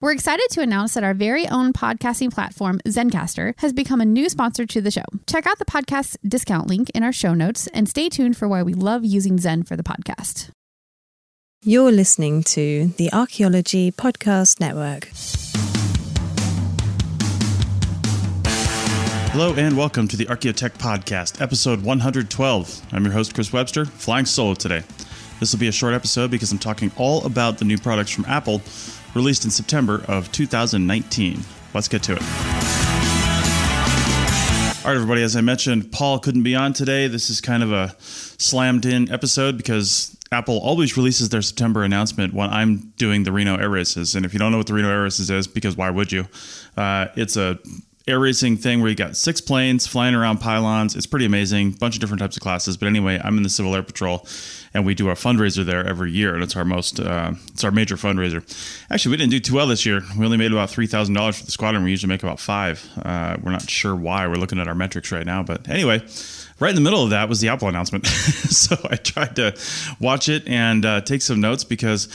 We're excited to announce that our very own podcasting platform, Zencastr, has become a new sponsor to the show. Check out the podcast discount link in our show notes and stay tuned for why we love using Zen for the podcast. You're listening to the Archaeology Podcast Network. Hello and welcome to the Archaeotech Podcast, episode 112. I'm your host, Chris Webster, flying solo today. This will be a short episode because I'm talking all about the new products from Apple released in September of 2019. Let's get to it. All right, everybody, as I mentioned, Paul couldn't be on today. This is kind of a slammed in episode because Apple always releases their September announcement when I'm doing the Reno Air Races. And if you don't know what the Reno Air Races is, because why would you? Uh, it's a air racing thing where you got six planes flying around pylons. It's pretty amazing. Bunch of different types of classes. But anyway, I'm in the Civil Air Patrol, and we do our fundraiser there every year, and it's our most uh, it's our major fundraiser. Actually, we didn't do too well this year. We only made about three thousand dollars for the squadron. We usually make about five. Uh, we're not sure why. We're looking at our metrics right now, but anyway. Right in the middle of that was the Apple announcement. so I tried to watch it and uh, take some notes because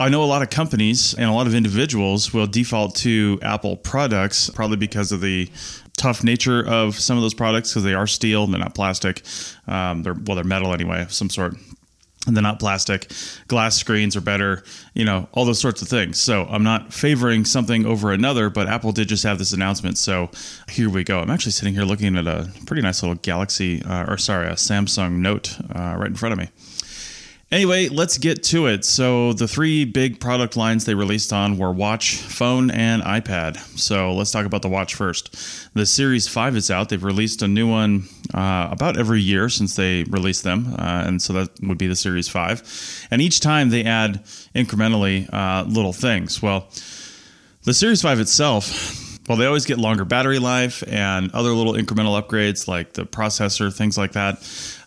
I know a lot of companies and a lot of individuals will default to Apple products, probably because of the tough nature of some of those products, because they are steel, and they're not plastic. Um, they're well, they're metal anyway, of some sort. And they're not plastic. Glass screens are better, you know, all those sorts of things. So I'm not favoring something over another, but Apple did just have this announcement. So here we go. I'm actually sitting here looking at a pretty nice little Galaxy, uh, or sorry, a Samsung Note uh, right in front of me. Anyway, let's get to it. So, the three big product lines they released on were watch, phone, and iPad. So, let's talk about the watch first. The Series 5 is out. They've released a new one uh, about every year since they released them. Uh, and so, that would be the Series 5. And each time they add incrementally uh, little things. Well, the Series 5 itself well, they always get longer battery life and other little incremental upgrades like the processor, things like that.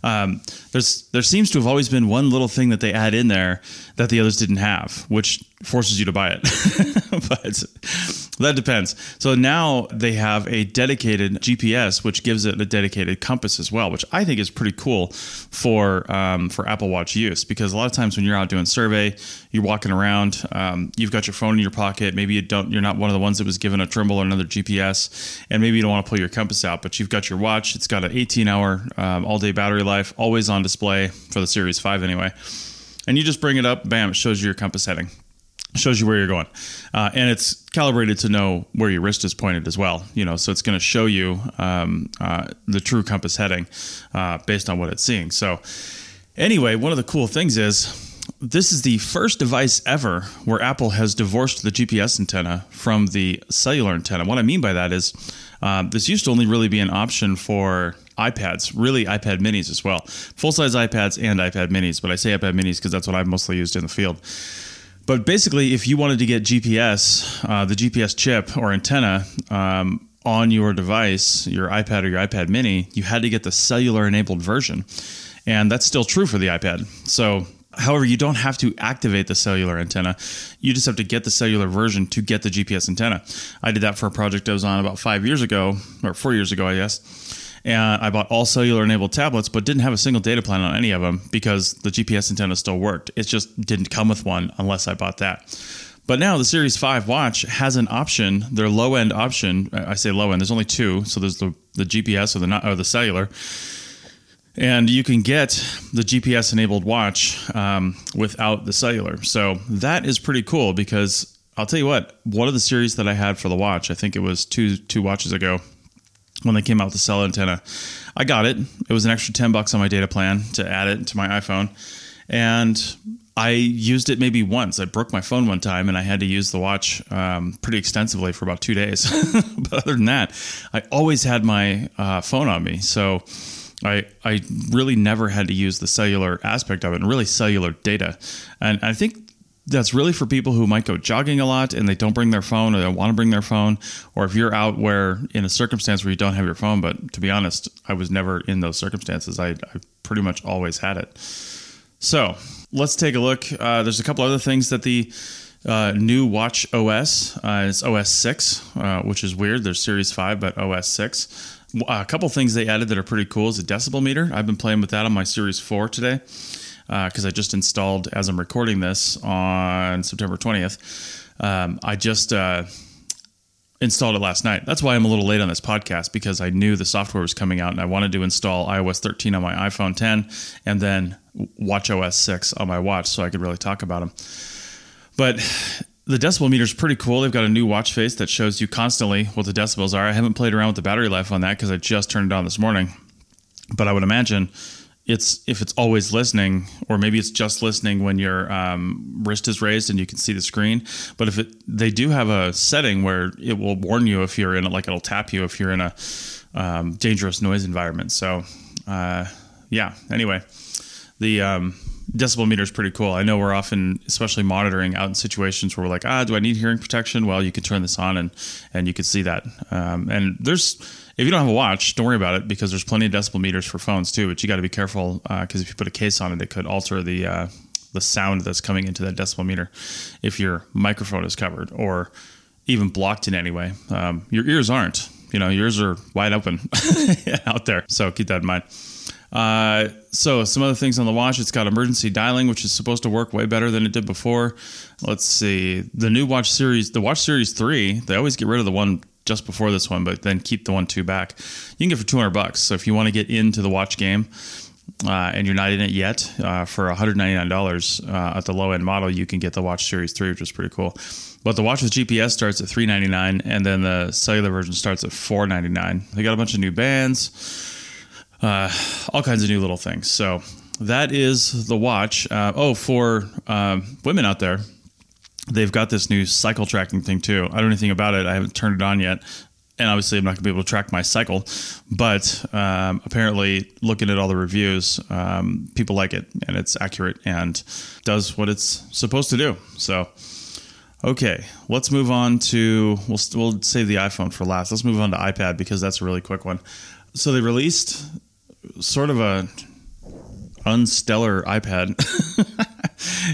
Um, there's there seems to have always been one little thing that they add in there that the others didn't have, which forces you to buy it. but that depends. So now they have a dedicated GPS, which gives it a dedicated compass as well, which I think is pretty cool for um, for Apple Watch use because a lot of times when you're out doing survey, you're walking around, um, you've got your phone in your pocket. Maybe you don't, you're not one of the ones that was given a Trimble or another GPS, and maybe you don't want to pull your compass out, but you've got your watch. It's got an 18 hour um, all day battery life, always on display for the Series 5 anyway. And you just bring it up, bam, it shows you your compass heading shows you where you're going uh, and it's calibrated to know where your wrist is pointed as well you know so it's going to show you um, uh, the true compass heading uh, based on what it's seeing so anyway one of the cool things is this is the first device ever where apple has divorced the gps antenna from the cellular antenna what i mean by that is uh, this used to only really be an option for iPads, really iPad minis as well. Full size iPads and iPad minis, but I say iPad minis because that's what I've mostly used in the field. But basically, if you wanted to get GPS, uh, the GPS chip or antenna um, on your device, your iPad or your iPad mini, you had to get the cellular enabled version. And that's still true for the iPad. So However, you don't have to activate the cellular antenna. You just have to get the cellular version to get the GPS antenna. I did that for a project I was on about five years ago, or four years ago, I guess and I bought all cellular enabled tablets, but didn't have a single data plan on any of them because the GPS antenna still worked. It just didn't come with one unless I bought that. But now the Series 5 watch has an option, their low end option. I say low end, there's only two. So there's the, the GPS or the, or the cellular. And you can get the GPS enabled watch um, without the cellular. So that is pretty cool because I'll tell you what, one of the series that I had for the watch, I think it was two two watches ago, when they came out with the cell antenna. I got it. It was an extra 10 bucks on my data plan to add it to my iPhone. And I used it maybe once. I broke my phone one time and I had to use the watch um, pretty extensively for about two days. but other than that, I always had my uh, phone on me. So I, I really never had to use the cellular aspect of it and really cellular data. And I think that's really for people who might go jogging a lot and they don't bring their phone or they want to bring their phone, or if you're out where in a circumstance where you don't have your phone. But to be honest, I was never in those circumstances. I, I pretty much always had it. So let's take a look. Uh, there's a couple other things that the uh, new Watch OS uh, is OS 6, uh, which is weird. There's Series 5, but OS 6. A couple things they added that are pretty cool is a decibel meter. I've been playing with that on my Series 4 today because uh, I just installed as I'm recording this on September 20th. Um, I just uh, installed it last night. That's why I'm a little late on this podcast because I knew the software was coming out and I wanted to install iOS 13 on my iPhone 10 and then WatchOS 6 on my watch so I could really talk about them. But the decibel meter is pretty cool. They've got a new watch face that shows you constantly what the decibels are. I haven't played around with the battery life on that because I just turned it on this morning. But I would imagine it's if it's always listening, or maybe it's just listening when your um, wrist is raised and you can see the screen. But if it, they do have a setting where it will warn you if you're in, like it'll tap you if you're in a um, dangerous noise environment. So, uh, yeah. Anyway, the um, decibel meter is pretty cool. I know we're often, especially monitoring out in situations where we're like, ah, do I need hearing protection? Well, you can turn this on and and you can see that. Um, and there's if you don't have a watch, don't worry about it because there's plenty of decibel meters for phones too. But you got to be careful because uh, if you put a case on it, it could alter the uh, the sound that's coming into that decibel meter if your microphone is covered or even blocked in any way. Um, your ears aren't. You know, yours are wide open out there. So keep that in mind. Uh, so some other things on the watch. It's got emergency dialing, which is supposed to work way better than it did before. Let's see. The new watch series, the watch series three, they always get rid of the one just before this one, but then keep the one two back. You can get for 200 bucks. So if you want to get into the watch game, uh, and you're not in it yet, uh, for $199 uh, at the low end model, you can get the Watch Series 3, which is pretty cool. But the watch with GPS starts at 399, and then the cellular version starts at 499. They got a bunch of new bands uh, all kinds of new little things. So that is the watch. Uh, oh, for uh, women out there, they've got this new cycle tracking thing too. I don't know anything about it. I haven't turned it on yet. And obviously, I'm not going to be able to track my cycle, but um, apparently, looking at all the reviews, um, people like it and it's accurate and does what it's supposed to do. So, okay, let's move on to we'll, we'll save the iPhone for last. Let's move on to iPad because that's a really quick one. So, they released sort of a unstellar iPad.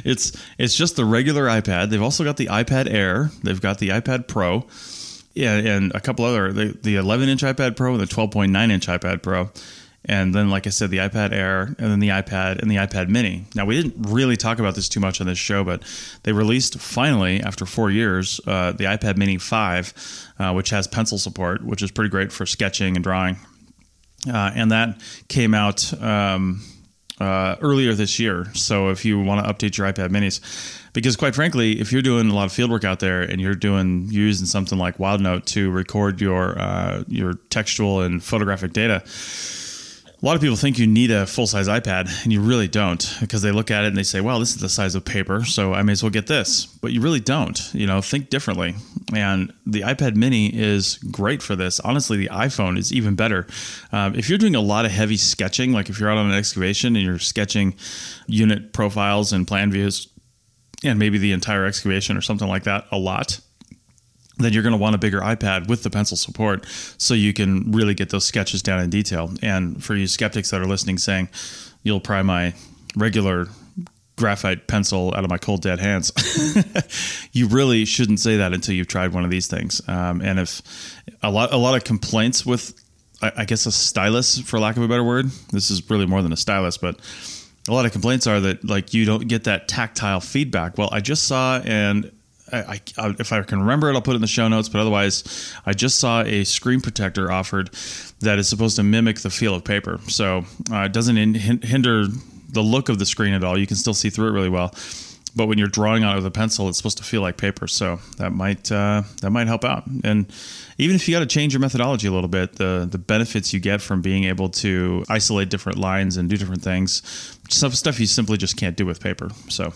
it's it's just the regular iPad. They've also got the iPad Air. They've got the iPad Pro. Yeah, and a couple other the, the 11 inch iPad Pro and the 12.9 inch iPad Pro. And then, like I said, the iPad Air, and then the iPad and the iPad Mini. Now, we didn't really talk about this too much on this show, but they released finally, after four years, uh, the iPad Mini 5, uh, which has pencil support, which is pretty great for sketching and drawing uh, and that came out um, uh, earlier this year. So if you want to update your iPad Minis, because quite frankly, if you're doing a lot of field work out there and you're doing using something like WildNote to record your uh, your textual and photographic data a lot of people think you need a full size iPad, and you really don't because they look at it and they say, well, this is the size of paper, so I may as well get this. But you really don't. You know, think differently. And the iPad mini is great for this. Honestly, the iPhone is even better. Um, if you're doing a lot of heavy sketching, like if you're out on an excavation and you're sketching unit profiles and plan views, and maybe the entire excavation or something like that a lot, then you're going to want a bigger iPad with the pencil support so you can really get those sketches down in detail. And for you skeptics that are listening, saying, you'll pry my regular graphite pencil out of my cold dead hands. you really shouldn't say that until you've tried one of these things. Um, and if a lot, a lot of complaints with, I, I guess, a stylus, for lack of a better word, this is really more than a stylus, but a lot of complaints are that like you don't get that tactile feedback. Well, I just saw and I, I, if I can remember it, I'll put it in the show notes. But otherwise, I just saw a screen protector offered that is supposed to mimic the feel of paper, so uh, it doesn't in, hinder the look of the screen at all. You can still see through it really well. But when you're drawing on it with a pencil, it's supposed to feel like paper, so that might uh, that might help out. And even if you got to change your methodology a little bit, the the benefits you get from being able to isolate different lines and do different things, stuff stuff you simply just can't do with paper. So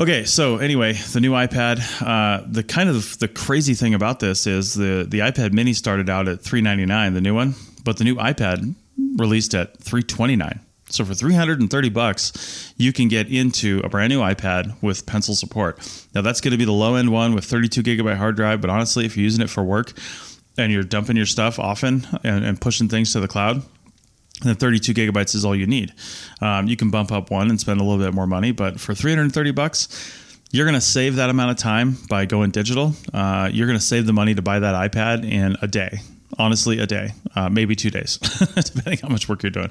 Okay, so anyway, the new iPad. Uh, the kind of the crazy thing about this is the the iPad Mini started out at three ninety nine, the new one, but the new iPad released at three twenty nine. So for 330 bucks, you can get into a brand new iPad with pencil support. Now that's going to be the low end one with 32 gigabyte hard drive, but honestly, if you're using it for work and you're dumping your stuff often and, and pushing things to the cloud, then 32 gigabytes is all you need. Um, you can bump up one and spend a little bit more money, but for 330 bucks, you're going to save that amount of time by going digital. Uh, you're going to save the money to buy that iPad in a day. Honestly, a day, uh, maybe two days, depending on how much work you're doing.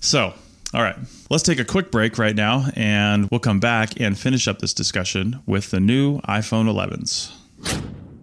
So, all right, let's take a quick break right now, and we'll come back and finish up this discussion with the new iPhone 11s.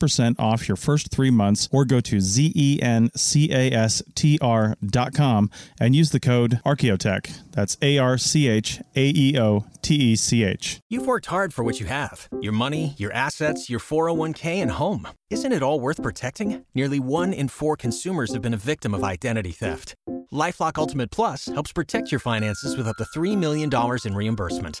percent off your first three months or go to zencastr.com and use the code Archaeotech. That's A R C H A E O T E C H. You've worked hard for what you have your money, your assets, your 401k, and home. Isn't it all worth protecting? Nearly one in four consumers have been a victim of identity theft. Lifelock Ultimate Plus helps protect your finances with up to $3 million in reimbursement.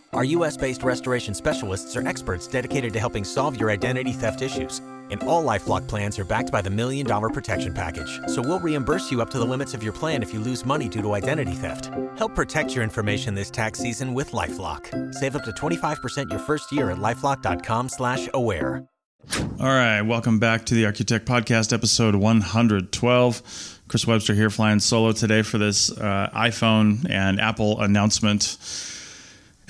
Our US based restoration specialists are experts dedicated to helping solve your identity theft issues. And all Lifelock plans are backed by the Million Dollar Protection Package. So we'll reimburse you up to the limits of your plan if you lose money due to identity theft. Help protect your information this tax season with LifeLock. Save up to 25% your first year at LifeLock.com slash aware. All right, welcome back to the Archaeotech Podcast, episode 112. Chris Webster here, flying solo today for this uh, iPhone and Apple announcement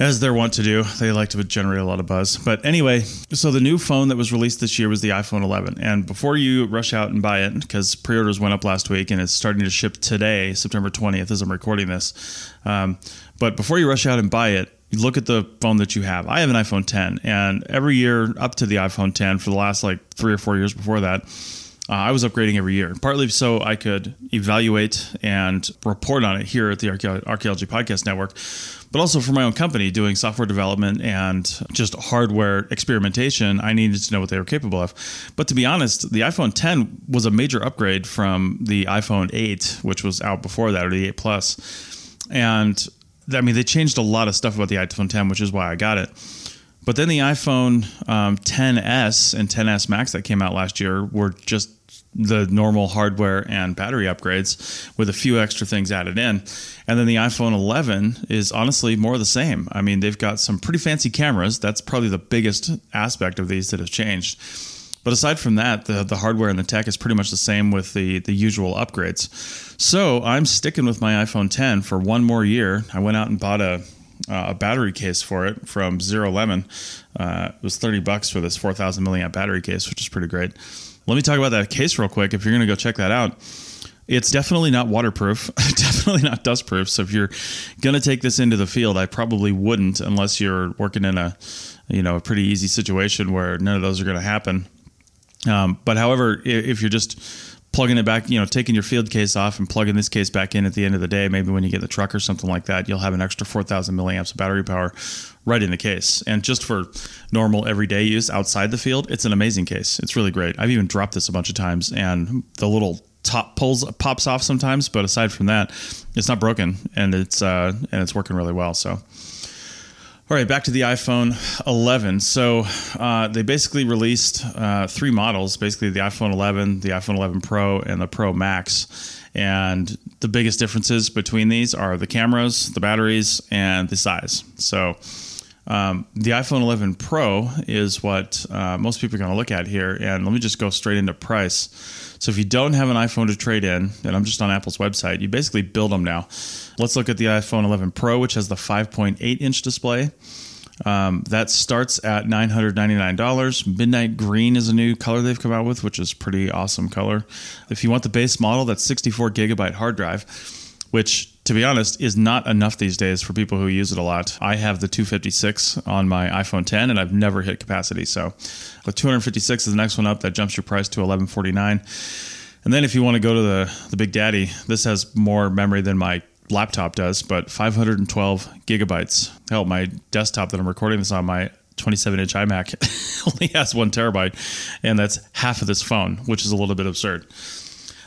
as they're wont to do. They like to generate a lot of buzz. But anyway, so the new phone that was released this year was the iPhone 11. And before you rush out and buy it, because pre orders went up last week and it's starting to ship today, September 20th, as I'm recording this. Um, but before you rush out and buy it, look at the phone that you have. I have an iPhone 10, and every year up to the iPhone 10 for the last like three or four years before that, uh, I was upgrading every year, partly so I could evaluate and report on it here at the Archaeology Podcast Network, but also for my own company doing software development and just hardware experimentation. I needed to know what they were capable of. But to be honest, the iPhone 10 was a major upgrade from the iPhone 8, which was out before that, or the 8 Plus. And I mean, they changed a lot of stuff about the iPhone 10, which is why I got it. But then the iPhone um, 10s and 10s Max that came out last year were just the normal hardware and battery upgrades with a few extra things added in. And then the iPhone 11 is honestly more the same. I mean, they've got some pretty fancy cameras. That's probably the biggest aspect of these that have changed. But aside from that, the, the hardware and the tech is pretty much the same with the, the usual upgrades. So I'm sticking with my iPhone 10 for one more year. I went out and bought a, a battery case for it from ZeroLemon. Uh, it was 30 bucks for this 4,000 milliamp battery case, which is pretty great. Let me talk about that case real quick. If you're going to go check that out, it's definitely not waterproof, definitely not dustproof. So if you're going to take this into the field, I probably wouldn't unless you're working in a, you know, a pretty easy situation where none of those are going to happen. Um, but however, if you're just plugging it back, you know, taking your field case off and plugging this case back in at the end of the day, maybe when you get the truck or something like that, you'll have an extra 4,000 milliamps of battery power right in the case. And just for normal everyday use outside the field, it's an amazing case. It's really great. I've even dropped this a bunch of times, and the little top pulls pops off sometimes, but aside from that, it's not broken and it's uh, and it's working really well. So. All right, back to the iPhone 11. So uh, they basically released uh, three models basically the iPhone 11, the iPhone 11 Pro, and the Pro Max. And the biggest differences between these are the cameras, the batteries, and the size. So um, the iPhone 11 Pro is what uh, most people are going to look at here. And let me just go straight into price. So if you don't have an iPhone to trade in, and I'm just on Apple's website, you basically build them now. Let's look at the iPhone 11 Pro, which has the 5.8 inch display. Um, that starts at $999. Midnight Green is a new color they've come out with, which is pretty awesome color. If you want the base model, that's 64 gigabyte hard drive, which to be honest is not enough these days for people who use it a lot. I have the 256 on my iPhone 10 and I've never hit capacity. So the 256 is the next one up that jumps your price to 1149. And then if you want to go to the the Big Daddy, this has more memory than my laptop does, but 512 gigabytes. Hell, my desktop that I'm recording this on, my 27 inch iMac, only has one terabyte, and that's half of this phone, which is a little bit absurd.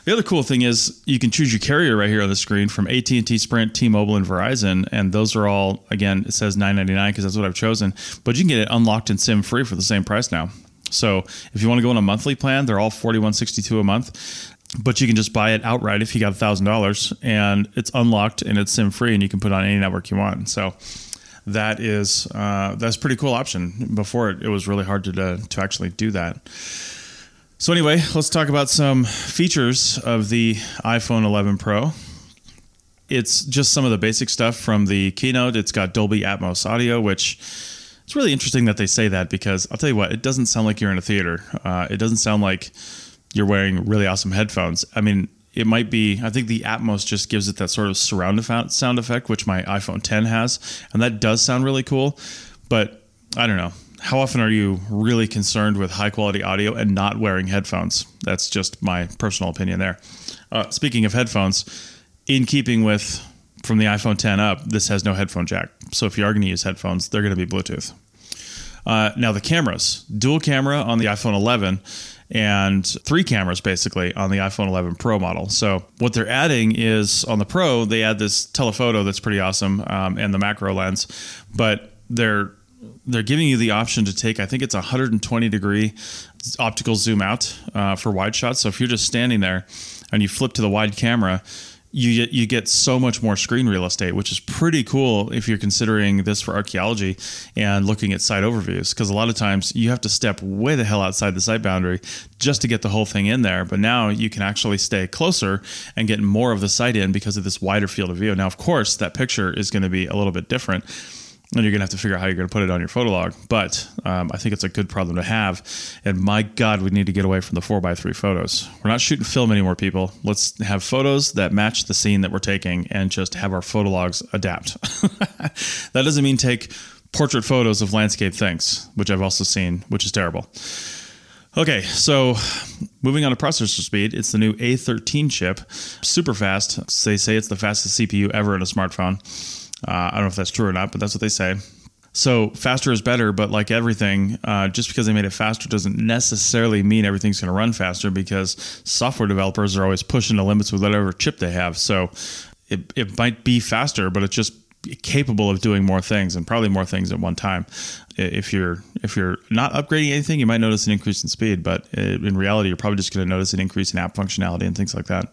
The other cool thing is you can choose your carrier right here on the screen from AT&T, Sprint, T-Mobile, and Verizon, and those are all again it says 9.99 because that's what I've chosen, but you can get it unlocked and SIM free for the same price now. So if you want to go on a monthly plan, they're all 41.62 a month but you can just buy it outright if you got thousand dollars and it's unlocked and it's sim free and you can put on any network you want. So that is uh, that's pretty cool option. Before it, it was really hard to, to, to actually do that so anyway let's talk about some features of the iphone 11 pro it's just some of the basic stuff from the keynote it's got dolby atmos audio which it's really interesting that they say that because i'll tell you what it doesn't sound like you're in a theater uh, it doesn't sound like you're wearing really awesome headphones. I mean, it might be, I think the Atmos just gives it that sort of surround sound effect, which my iPhone 10 has. And that does sound really cool. But I don't know. How often are you really concerned with high quality audio and not wearing headphones? That's just my personal opinion there. Uh, speaking of headphones, in keeping with from the iPhone 10 up, this has no headphone jack. So if you are going to use headphones, they're going to be Bluetooth. Uh, now, the cameras dual camera on the iPhone 11 and three cameras basically on the iPhone 11 Pro model. So what they're adding is on the Pro, they add this telephoto that's pretty awesome um, and the macro lens, but they're they're giving you the option to take I think it's 120 degree optical zoom out uh, for wide shots. So if you're just standing there and you flip to the wide camera, you you get so much more screen real estate, which is pretty cool if you're considering this for archaeology and looking at site overviews. Because a lot of times you have to step way the hell outside the site boundary just to get the whole thing in there. But now you can actually stay closer and get more of the site in because of this wider field of view. Now, of course, that picture is going to be a little bit different and you're gonna have to figure out how you're gonna put it on your photo log. But um, I think it's a good problem to have. And my God, we need to get away from the four by three photos. We're not shooting film anymore, people. Let's have photos that match the scene that we're taking, and just have our photo logs adapt. that doesn't mean take portrait photos of landscape things, which I've also seen, which is terrible. Okay, so moving on to processor speed, it's the new A13 chip, super fast. They say it's the fastest CPU ever in a smartphone. Uh, I don't know if that's true or not, but that's what they say. So faster is better, but like everything, uh, just because they made it faster doesn't necessarily mean everything's going to run faster because software developers are always pushing the limits with whatever chip they have. So it, it might be faster, but it's just capable of doing more things and probably more things at one time. If you're if you're not upgrading anything, you might notice an increase in speed, but in reality, you're probably just going to notice an increase in app functionality and things like that.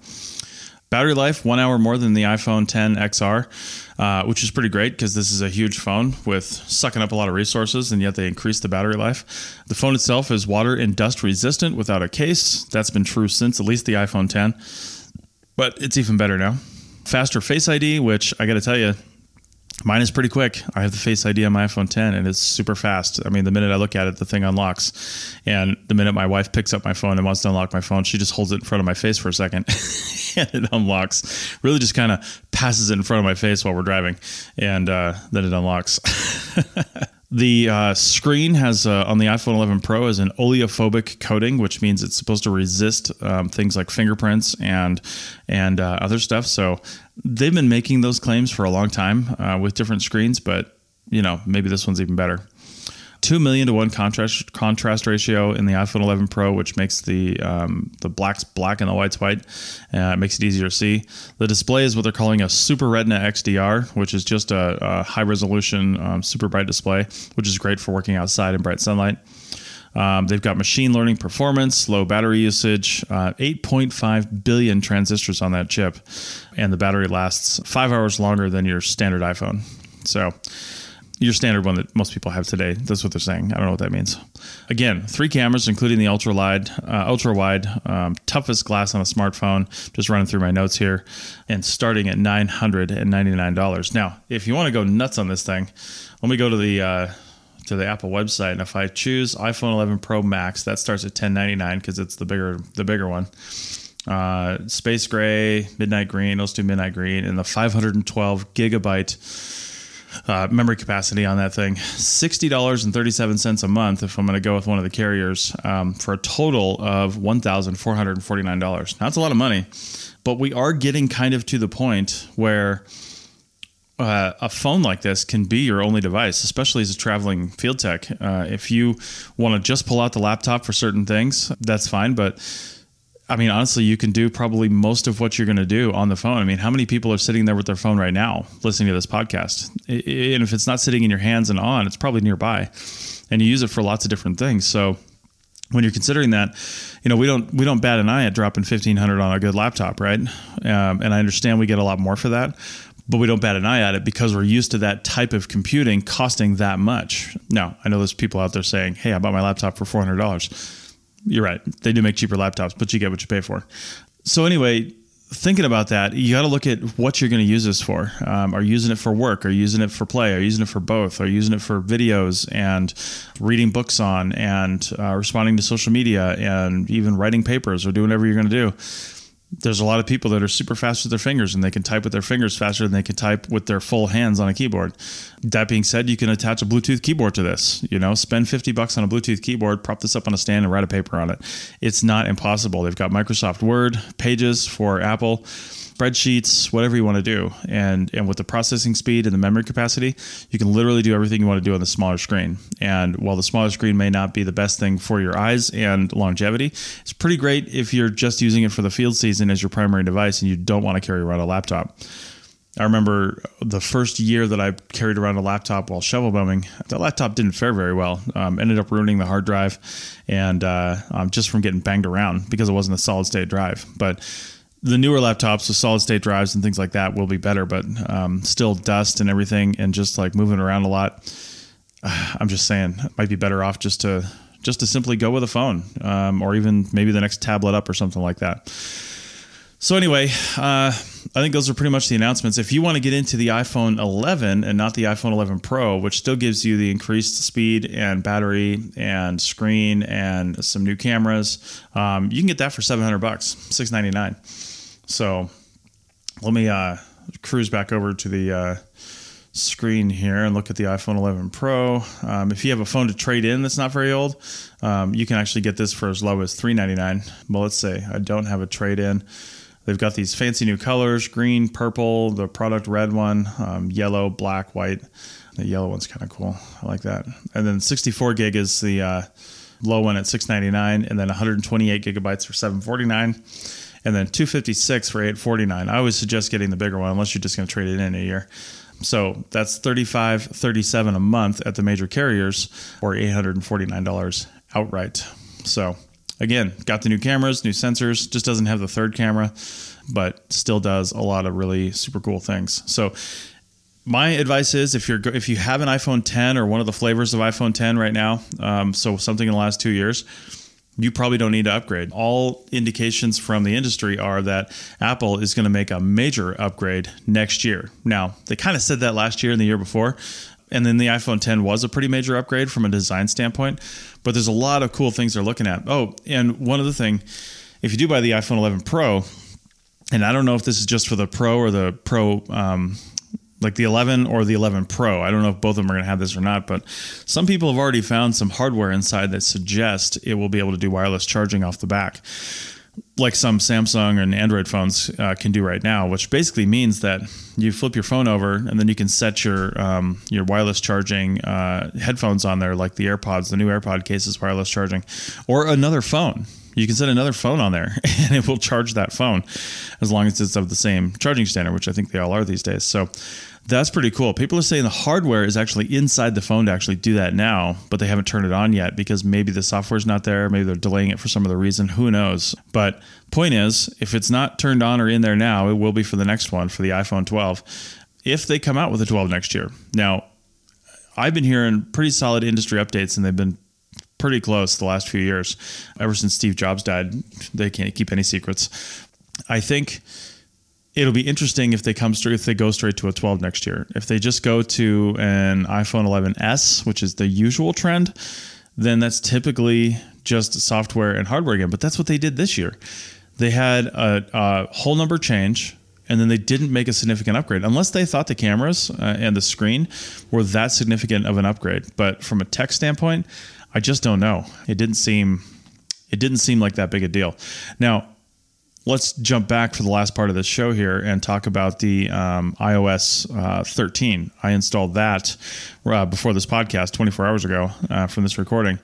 Battery life, one hour more than the iPhone 10 XR, uh, which is pretty great because this is a huge phone with sucking up a lot of resources, and yet they increase the battery life. The phone itself is water and dust resistant without a case. That's been true since at least the iPhone 10, but it's even better now. Faster Face ID, which I got to tell you, Mine is pretty quick. I have the Face ID on my iPhone 10 and it's super fast. I mean, the minute I look at it, the thing unlocks. And the minute my wife picks up my phone and wants to unlock my phone, she just holds it in front of my face for a second and it unlocks. Really just kind of passes it in front of my face while we're driving and uh, then it unlocks. The uh, screen has uh, on the iPhone 11 Pro is an oleophobic coating, which means it's supposed to resist um, things like fingerprints and and uh, other stuff. So they've been making those claims for a long time uh, with different screens, but you know maybe this one's even better two million to one contrast contrast ratio in the iPhone 11 Pro, which makes the um, the blacks black and the whites white. Uh, it makes it easier to see. The display is what they're calling a Super Retina XDR, which is just a, a high resolution, um, super bright display, which is great for working outside in bright sunlight. Um, they've got machine learning performance, low battery usage, uh, 8.5 billion transistors on that chip, and the battery lasts five hours longer than your standard iPhone. So your standard one that most people have today. That's what they're saying. I don't know what that means. Again, three cameras, including the ultra wide, uh, ultra wide, um, toughest glass on a smartphone. Just running through my notes here, and starting at nine hundred and ninety nine dollars. Now, if you want to go nuts on this thing, let me go to the uh, to the Apple website, and if I choose iPhone 11 Pro Max, that starts at 1099 because it's the bigger the bigger one. Uh, space gray, midnight green, let's do midnight green, and the 512 gigabyte uh, memory capacity on that thing. Sixty dollars and thirty seven cents a month if I'm going to go with one of the carriers um, for a total of one thousand four hundred and forty nine dollars. That's a lot of money, but we are getting kind of to the point where. Uh, a phone like this can be your only device, especially as a traveling field tech. Uh, if you want to just pull out the laptop for certain things, that's fine. But I mean, honestly, you can do probably most of what you're going to do on the phone. I mean, how many people are sitting there with their phone right now listening to this podcast? And if it's not sitting in your hands and on, it's probably nearby, and you use it for lots of different things. So when you're considering that, you know, we don't we don't bat an eye at dropping fifteen hundred on a good laptop, right? Um, and I understand we get a lot more for that, but we don't bat an eye at it because we're used to that type of computing costing that much. Now, I know there's people out there saying, "Hey, I bought my laptop for four hundred dollars." You're right. They do make cheaper laptops, but you get what you pay for. So anyway, thinking about that, you got to look at what you're going to use this for. Um, are you using it for work? Are you using it for play? Are you using it for both? Are you using it for videos and reading books on and uh, responding to social media and even writing papers or doing whatever you're going to do? There's a lot of people that are super fast with their fingers and they can type with their fingers faster than they can type with their full hands on a keyboard. That being said, you can attach a Bluetooth keyboard to this. You know, spend 50 bucks on a Bluetooth keyboard, prop this up on a stand and write a paper on it. It's not impossible. They've got Microsoft Word, Pages for Apple spreadsheets, whatever you want to do. And and with the processing speed and the memory capacity, you can literally do everything you want to do on the smaller screen. And while the smaller screen may not be the best thing for your eyes and longevity, it's pretty great if you're just using it for the field season as your primary device and you don't want to carry around a laptop. I remember the first year that I carried around a laptop while shovel bumming. The laptop didn't fare very well. Um, ended up ruining the hard drive, and uh, um, just from getting banged around because it wasn't a solid state drive. But the newer laptops with solid state drives and things like that will be better, but um, still dust and everything, and just like moving around a lot. I'm just saying, might be better off just to just to simply go with a phone, um, or even maybe the next tablet up or something like that. So anyway, uh, I think those are pretty much the announcements. If you want to get into the iPhone 11 and not the iPhone 11 Pro, which still gives you the increased speed and battery and screen and some new cameras, um, you can get that for 700 bucks, 699. So let me uh, cruise back over to the uh, screen here and look at the iPhone 11 Pro. Um, if you have a phone to trade in that's not very old, um, you can actually get this for as low as $399. Well, let's say I don't have a trade in. They've got these fancy new colors green, purple, the product red one, um, yellow, black, white. The yellow one's kind of cool. I like that. And then 64 gig is the uh, low one at 699 and then 128 gigabytes for 749 and then 256 for 849 i always suggest getting the bigger one unless you're just going to trade it in a year. So that's 35 37 a month at the major carriers or $849 outright. So again got the new cameras new sensors just doesn't have the third camera but still does a lot of really super cool things. So my advice is if you're if you have an iphone 10 or one of the flavors of iphone 10 right now um, so something in the last two years you probably don't need to upgrade. All indications from the industry are that Apple is going to make a major upgrade next year. Now, they kind of said that last year and the year before. And then the iPhone 10 was a pretty major upgrade from a design standpoint, but there's a lot of cool things they're looking at. Oh, and one other thing, if you do buy the iPhone 11 Pro, and I don't know if this is just for the Pro or the Pro um, like the 11 or the 11 Pro. I don't know if both of them are going to have this or not, but some people have already found some hardware inside that suggest it will be able to do wireless charging off the back, like some Samsung and Android phones uh, can do right now. Which basically means that you flip your phone over and then you can set your um, your wireless charging uh, headphones on there, like the AirPods, the new AirPod cases, wireless charging, or another phone you can set another phone on there and it will charge that phone as long as it's of the same charging standard, which I think they all are these days. So that's pretty cool. People are saying the hardware is actually inside the phone to actually do that now, but they haven't turned it on yet because maybe the software's not there. Maybe they're delaying it for some other reason. Who knows? But point is, if it's not turned on or in there now, it will be for the next one for the iPhone 12 if they come out with a 12 next year. Now, I've been hearing pretty solid industry updates, and they've been pretty close the last few years. Ever since Steve Jobs died, they can't keep any secrets. I think it'll be interesting if they come straight if they go straight to a 12 next year. If they just go to an iPhone 11s, which is the usual trend, then that's typically just software and hardware again. But that's what they did this year. They had a, a whole number change and then they didn't make a significant upgrade unless they thought the cameras uh, and the screen were that significant of an upgrade. But from a tech standpoint, I just don't know. It didn't seem it didn't seem like that big a deal. Now, let's jump back for the last part of this show here and talk about the um, iOS uh, 13. I installed that uh, before this podcast 24 hours ago uh, from this recording.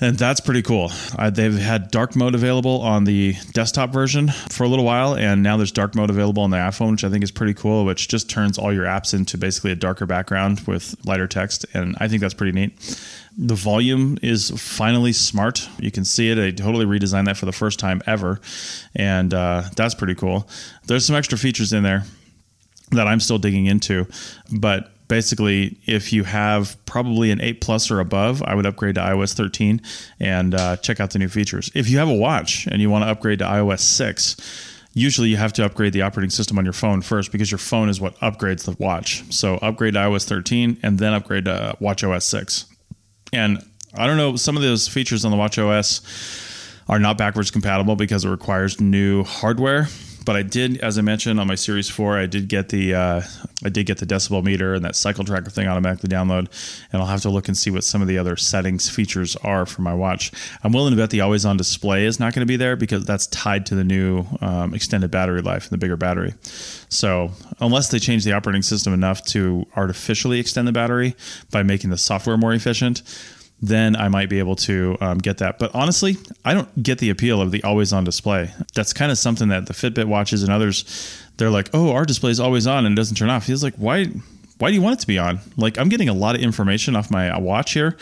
And that's pretty cool. Uh, they've had dark mode available on the desktop version for a little while, and now there's dark mode available on the iPhone, which I think is pretty cool, which just turns all your apps into basically a darker background with lighter text. And I think that's pretty neat. The volume is finally smart. You can see it. I totally redesigned that for the first time ever. And uh, that's pretty cool. There's some extra features in there that I'm still digging into, but basically, if you have probably an 8 plus or above, I would upgrade to iOS 13 and uh, check out the new features. If you have a watch and you want to upgrade to iOS 6, usually you have to upgrade the operating system on your phone first because your phone is what upgrades the watch. So upgrade to iOS 13 and then upgrade to WatchOS 6. And I don't know, some of those features on the WatchOS are not backwards compatible because it requires new hardware but I did, as I mentioned on my Series Four, I did get the uh, I did get the decibel meter and that cycle tracker thing automatically download, and I'll have to look and see what some of the other settings features are for my watch. I'm willing to bet the always on display is not going to be there because that's tied to the new um, extended battery life and the bigger battery. So unless they change the operating system enough to artificially extend the battery by making the software more efficient then I might be able to um, get that. But honestly, I don't get the appeal of the always on display. That's kind of something that the Fitbit watches and others, they're like, oh, our display is always on and it doesn't turn off. He's like, why? Why do you want it to be on? Like, I'm getting a lot of information off my watch here,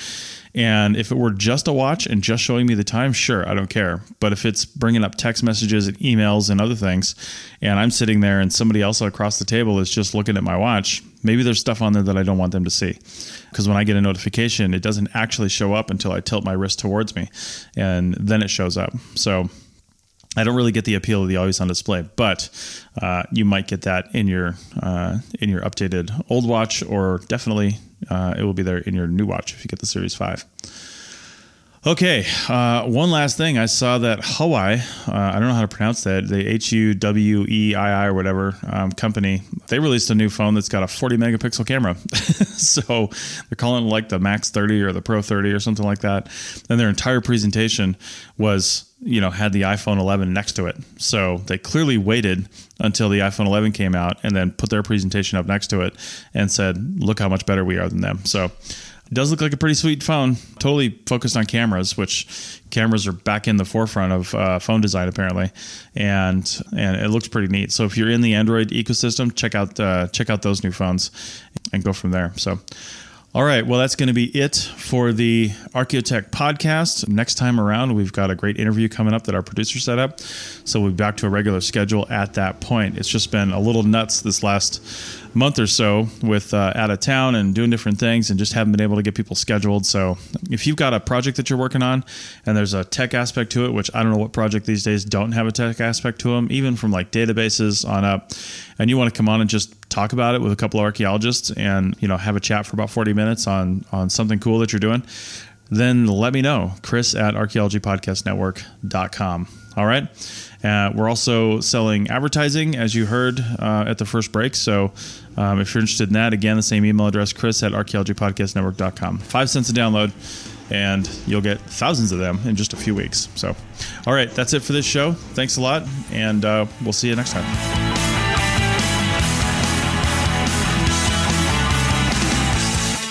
and if it were just a watch and just showing me the time, sure, I don't care. But if it's bringing up text messages and emails and other things, and I'm sitting there and somebody else across the table is just looking at my watch, maybe there's stuff on there that I don't want them to see. Because when I get a notification, it doesn't actually show up until I tilt my wrist towards me, and then it shows up. So I don't really get the appeal of the always on display, but uh, you might get that in your uh, in your updated old watch, or definitely uh, it will be there in your new watch if you get the Series Five. Okay, uh, one last thing. I saw that Huawei, uh, I don't know how to pronounce that, the H U W E I I or whatever um, company, they released a new phone that's got a 40 megapixel camera. so they're calling it like the Max 30 or the Pro 30 or something like that. And their entire presentation was, you know, had the iPhone 11 next to it. So they clearly waited until the iPhone 11 came out and then put their presentation up next to it and said, look how much better we are than them. So it does look like a pretty sweet phone. Totally focused on cameras, which cameras are back in the forefront of uh, phone design apparently, and and it looks pretty neat. So if you're in the Android ecosystem, check out uh, check out those new phones, and go from there. So. All right, well, that's going to be it for the Archaeotech podcast. Next time around, we've got a great interview coming up that our producer set up. So we'll be back to a regular schedule at that point. It's just been a little nuts this last month or so with uh, out of town and doing different things and just haven't been able to get people scheduled. So if you've got a project that you're working on and there's a tech aspect to it, which I don't know what project these days don't have a tech aspect to them, even from like databases on up, and you want to come on and just talk about it with a couple of archaeologists and you know have a chat for about 40 minutes on on something cool that you're doing then let me know chris at archaeologypodcastnetwork.com all right uh, we're also selling advertising, as you heard uh, at the first break. So um, if you're interested in that, again, the same email address, chris at archaeologypodcastnetwork.com. Five cents a download, and you'll get thousands of them in just a few weeks. So, all right, that's it for this show. Thanks a lot, and uh, we'll see you next time.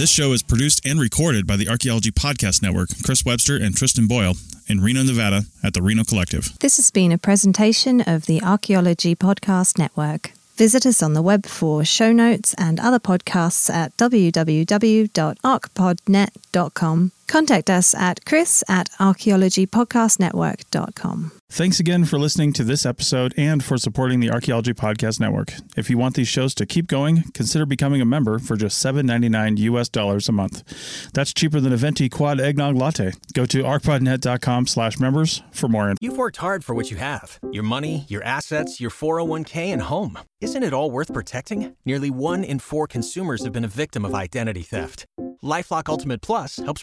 This show is produced and recorded by the Archaeology Podcast Network, Chris Webster and Tristan Boyle in Reno, Nevada at the Reno Collective. This has been a presentation of the Archaeology Podcast Network. Visit us on the web for show notes and other podcasts at www.archpodnet.com. Contact us at chris at archaeologypodcastnetwork.com. Thanks again for listening to this episode and for supporting the Archaeology Podcast Network. If you want these shows to keep going, consider becoming a member for just $7.99 US dollars a month. That's cheaper than a venti quad eggnog latte. Go to arcpodnet.com slash members for more info. You've worked hard for what you have your money, your assets, your 401k, and home. Isn't it all worth protecting? Nearly one in four consumers have been a victim of identity theft. Lifelock Ultimate Plus helps